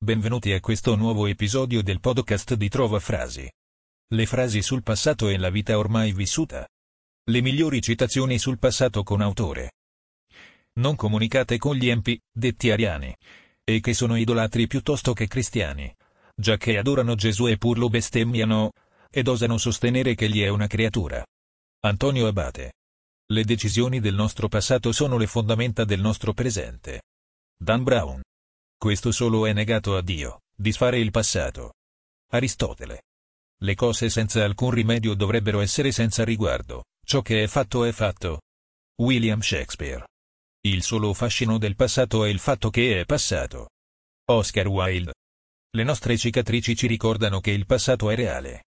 Benvenuti a questo nuovo episodio del podcast di Trova Frasi. Le frasi sul passato e la vita ormai vissuta. Le migliori citazioni sul passato con autore. Non comunicate con gli empi, detti ariani, e che sono idolatri piuttosto che cristiani, già che adorano Gesù e pur lo bestemmiano, ed osano sostenere che egli è una creatura. Antonio Abate. Le decisioni del nostro passato sono le fondamenta del nostro presente. Dan Brown. Questo solo è negato a Dio, disfare il passato. Aristotele. Le cose senza alcun rimedio dovrebbero essere senza riguardo, ciò che è fatto è fatto. William Shakespeare. Il solo fascino del passato è il fatto che è passato. Oscar Wilde. Le nostre cicatrici ci ricordano che il passato è reale.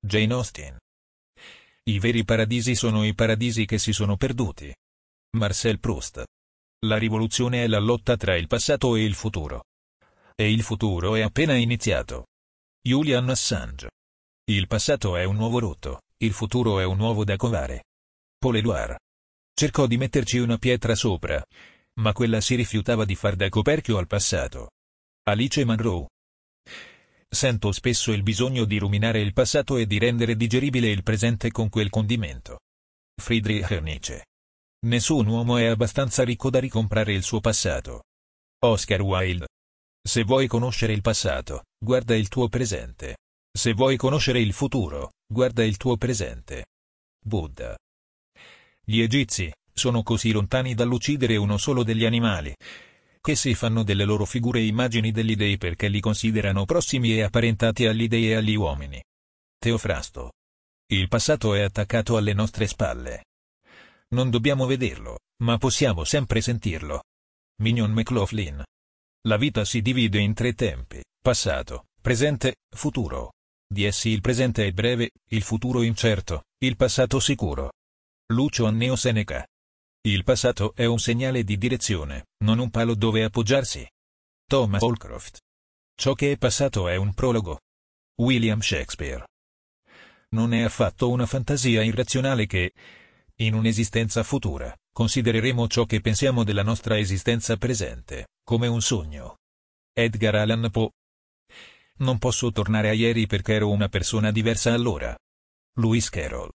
Jane Austen. I veri paradisi sono i paradisi che si sono perduti. Marcel Proust. La rivoluzione è la lotta tra il passato e il futuro. E il futuro è appena iniziato. Julian Assange. Il passato è un nuovo rotto, il futuro è un uovo da covare. Paul Eluard. Cercò di metterci una pietra sopra, ma quella si rifiutava di far da coperchio al passato. Alice Munro. Sento spesso il bisogno di ruminare il passato e di rendere digeribile il presente con quel condimento. Friedrich Nietzsche. Nessun uomo è abbastanza ricco da ricomprare il suo passato. Oscar Wilde. Se vuoi conoscere il passato, guarda il tuo presente. Se vuoi conoscere il futuro, guarda il tuo presente. Buddha. Gli egizi sono così lontani dall'uccidere uno solo degli animali, che si fanno delle loro figure immagini degli dei perché li considerano prossimi e apparentati agli dei e agli uomini. Teofrasto. Il passato è attaccato alle nostre spalle. Non dobbiamo vederlo, ma possiamo sempre sentirlo. Mignon McLaughlin. La vita si divide in tre tempi, passato, presente, futuro. Di essi il presente è breve, il futuro incerto, il passato sicuro. Lucio Anneo Seneca. Il passato è un segnale di direzione, non un palo dove appoggiarsi. Thomas Holcroft. Ciò che è passato è un prologo. William Shakespeare. Non è affatto una fantasia irrazionale che, in un'esistenza futura, considereremo ciò che pensiamo della nostra esistenza presente, come un sogno. Edgar Allan Poe. Non posso tornare a ieri perché ero una persona diversa allora. Lewis Carroll.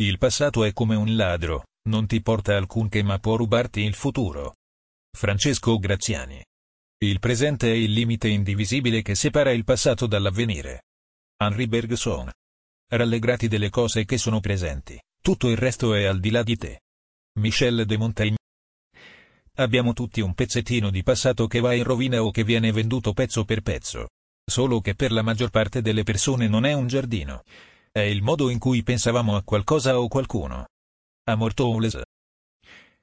Il passato è come un ladro, non ti porta alcunché ma può rubarti il futuro. Francesco Graziani. Il presente è il limite indivisibile che separa il passato dall'avvenire. Henri Bergson. Rallegrati delle cose che sono presenti. Tutto il resto è al di là di te. Michel de Montaigne. Abbiamo tutti un pezzettino di passato che va in rovina o che viene venduto pezzo per pezzo. Solo che per la maggior parte delle persone non è un giardino. È il modo in cui pensavamo a qualcosa o qualcuno. Amor Towles.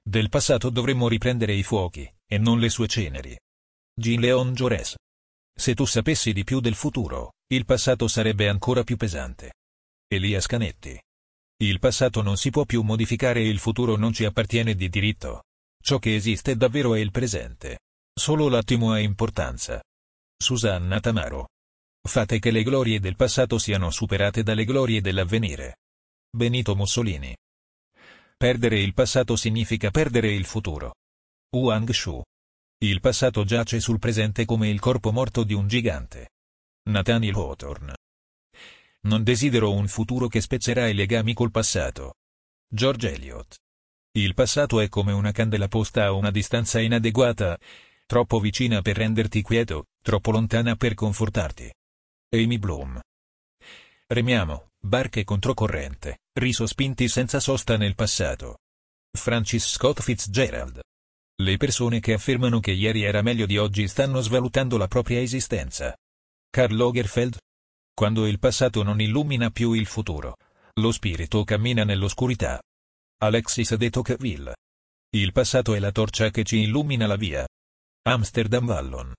Del passato dovremmo riprendere i fuochi, e non le sue ceneri. Jean Leon Jaurès. Se tu sapessi di più del futuro, il passato sarebbe ancora più pesante. Elias Canetti. Il passato non si può più modificare e il futuro non ci appartiene di diritto. Ciò che esiste davvero è il presente. Solo l'attimo ha importanza. Susanna Tamaro. Fate che le glorie del passato siano superate dalle glorie dell'avvenire. Benito Mussolini. Perdere il passato significa perdere il futuro. Wang Shu. Il passato giace sul presente come il corpo morto di un gigante. Nathaniel Hawthorne. Non desidero un futuro che spezzerà i legami col passato. George Eliot. Il passato è come una candela posta a una distanza inadeguata, troppo vicina per renderti quieto, troppo lontana per confortarti. Amy Bloom. Remiamo, barche controcorrente, risospinti senza sosta nel passato. Francis Scott Fitzgerald. Le persone che affermano che ieri era meglio di oggi stanno svalutando la propria esistenza. Karl Lagerfeld, quando il passato non illumina più il futuro, lo spirito cammina nell'oscurità. Alexis de Tocqueville. Il passato è la torcia che ci illumina la via. Amsterdam Vallon.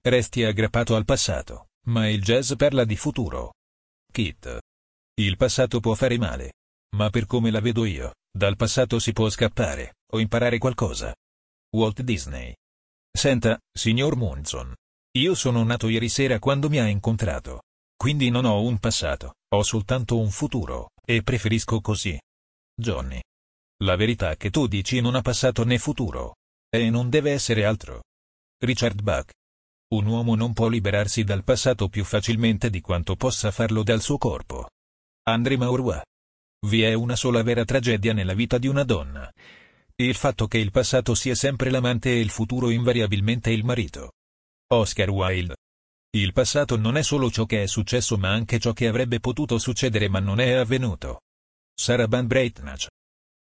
Resti aggrappato al passato, ma il jazz parla di futuro. Kit. Il passato può fare male. Ma per come la vedo io, dal passato si può scappare, o imparare qualcosa. Walt Disney. Senta, signor Munson. Io sono nato ieri sera quando mi ha incontrato. Quindi non ho un passato, ho soltanto un futuro, e preferisco così. Johnny. La verità che tu dici non ha passato né futuro. E non deve essere altro. Richard Bach. Un uomo non può liberarsi dal passato più facilmente di quanto possa farlo dal suo corpo. André Maurois. Vi è una sola vera tragedia nella vita di una donna. Il fatto che il passato sia sempre l'amante e il futuro invariabilmente il marito. Oscar Wilde. Il passato non è solo ciò che è successo ma anche ciò che avrebbe potuto succedere ma non è avvenuto. Sarah Van Breitnach.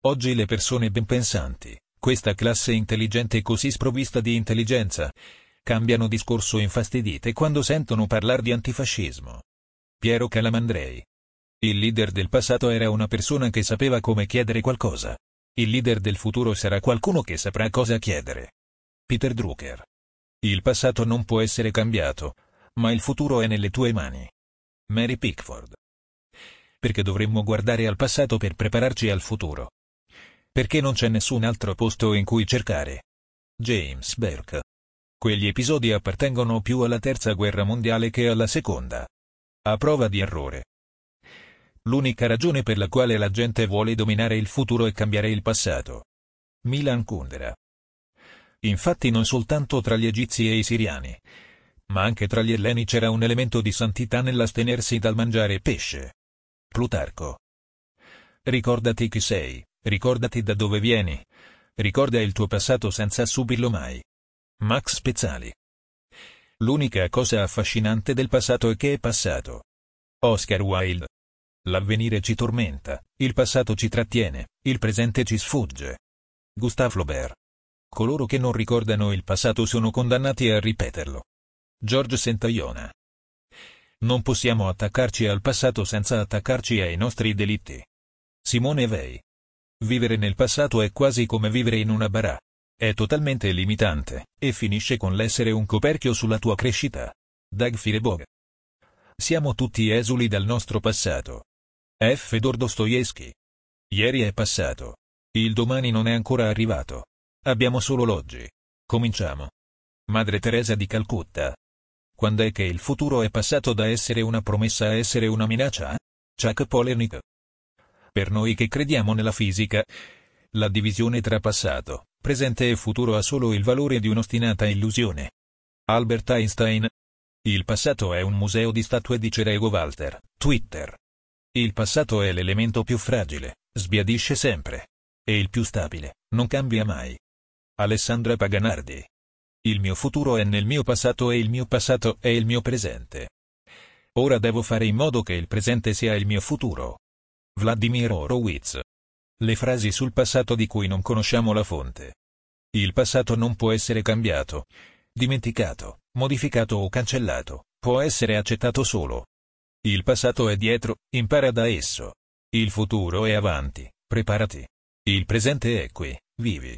Oggi le persone ben pensanti, questa classe intelligente così sprovvista di intelligenza, cambiano discorso infastidite quando sentono parlare di antifascismo. Piero Calamandrei. Il leader del passato era una persona che sapeva come chiedere qualcosa. Il leader del futuro sarà qualcuno che saprà cosa chiedere. Peter Drucker. Il passato non può essere cambiato, ma il futuro è nelle tue mani. Mary Pickford. Perché dovremmo guardare al passato per prepararci al futuro? Perché non c'è nessun altro posto in cui cercare. James Burke. Quegli episodi appartengono più alla terza guerra mondiale che alla seconda. A prova di errore. L'unica ragione per la quale la gente vuole dominare il futuro è cambiare il passato. Milan Kundera. Infatti non soltanto tra gli egizi e i siriani, ma anche tra gli elleni c'era un elemento di santità nell'astenersi dal mangiare pesce. Plutarco. Ricordati chi sei, ricordati da dove vieni, ricorda il tuo passato senza subirlo mai. Max Pezzali. L'unica cosa affascinante del passato è che è passato. Oscar Wilde. L'avvenire ci tormenta, il passato ci trattiene, il presente ci sfugge. Gustave Flaubert. Coloro che non ricordano il passato sono condannati a ripeterlo. George Santayona. Non possiamo attaccarci al passato senza attaccarci ai nostri delitti. Simone Vei. Vivere nel passato è quasi come vivere in una barà. È totalmente limitante, e finisce con l'essere un coperchio sulla tua crescita. Dag Firebog. Siamo tutti esuli dal nostro passato. F. Fedor Dostoevsky. Ieri è passato. Il domani non è ancora arrivato. Abbiamo solo l'oggi. Cominciamo. Madre Teresa di Calcutta. Quando è che il futuro è passato da essere una promessa a essere una minaccia? Chuck Palahniuk. Per noi che crediamo nella fisica, la divisione tra passato, presente e futuro ha solo il valore di un'ostinata illusione. Albert Einstein. Il passato è un museo di statue di Cerego Walter, Twitter. Il passato è l'elemento più fragile, sbiadisce sempre. E il più stabile, non cambia mai. Alessandra Paganardi. Il mio futuro è nel mio passato e il mio passato è il mio presente. Ora devo fare in modo che il presente sia il mio futuro. Vladimir Horowitz. Le frasi sul passato di cui non conosciamo la fonte. Il passato non può essere cambiato, dimenticato, modificato o cancellato, può essere accettato solo. Il passato è dietro, impara da esso. Il futuro è avanti, preparati. Il presente è qui, vivi.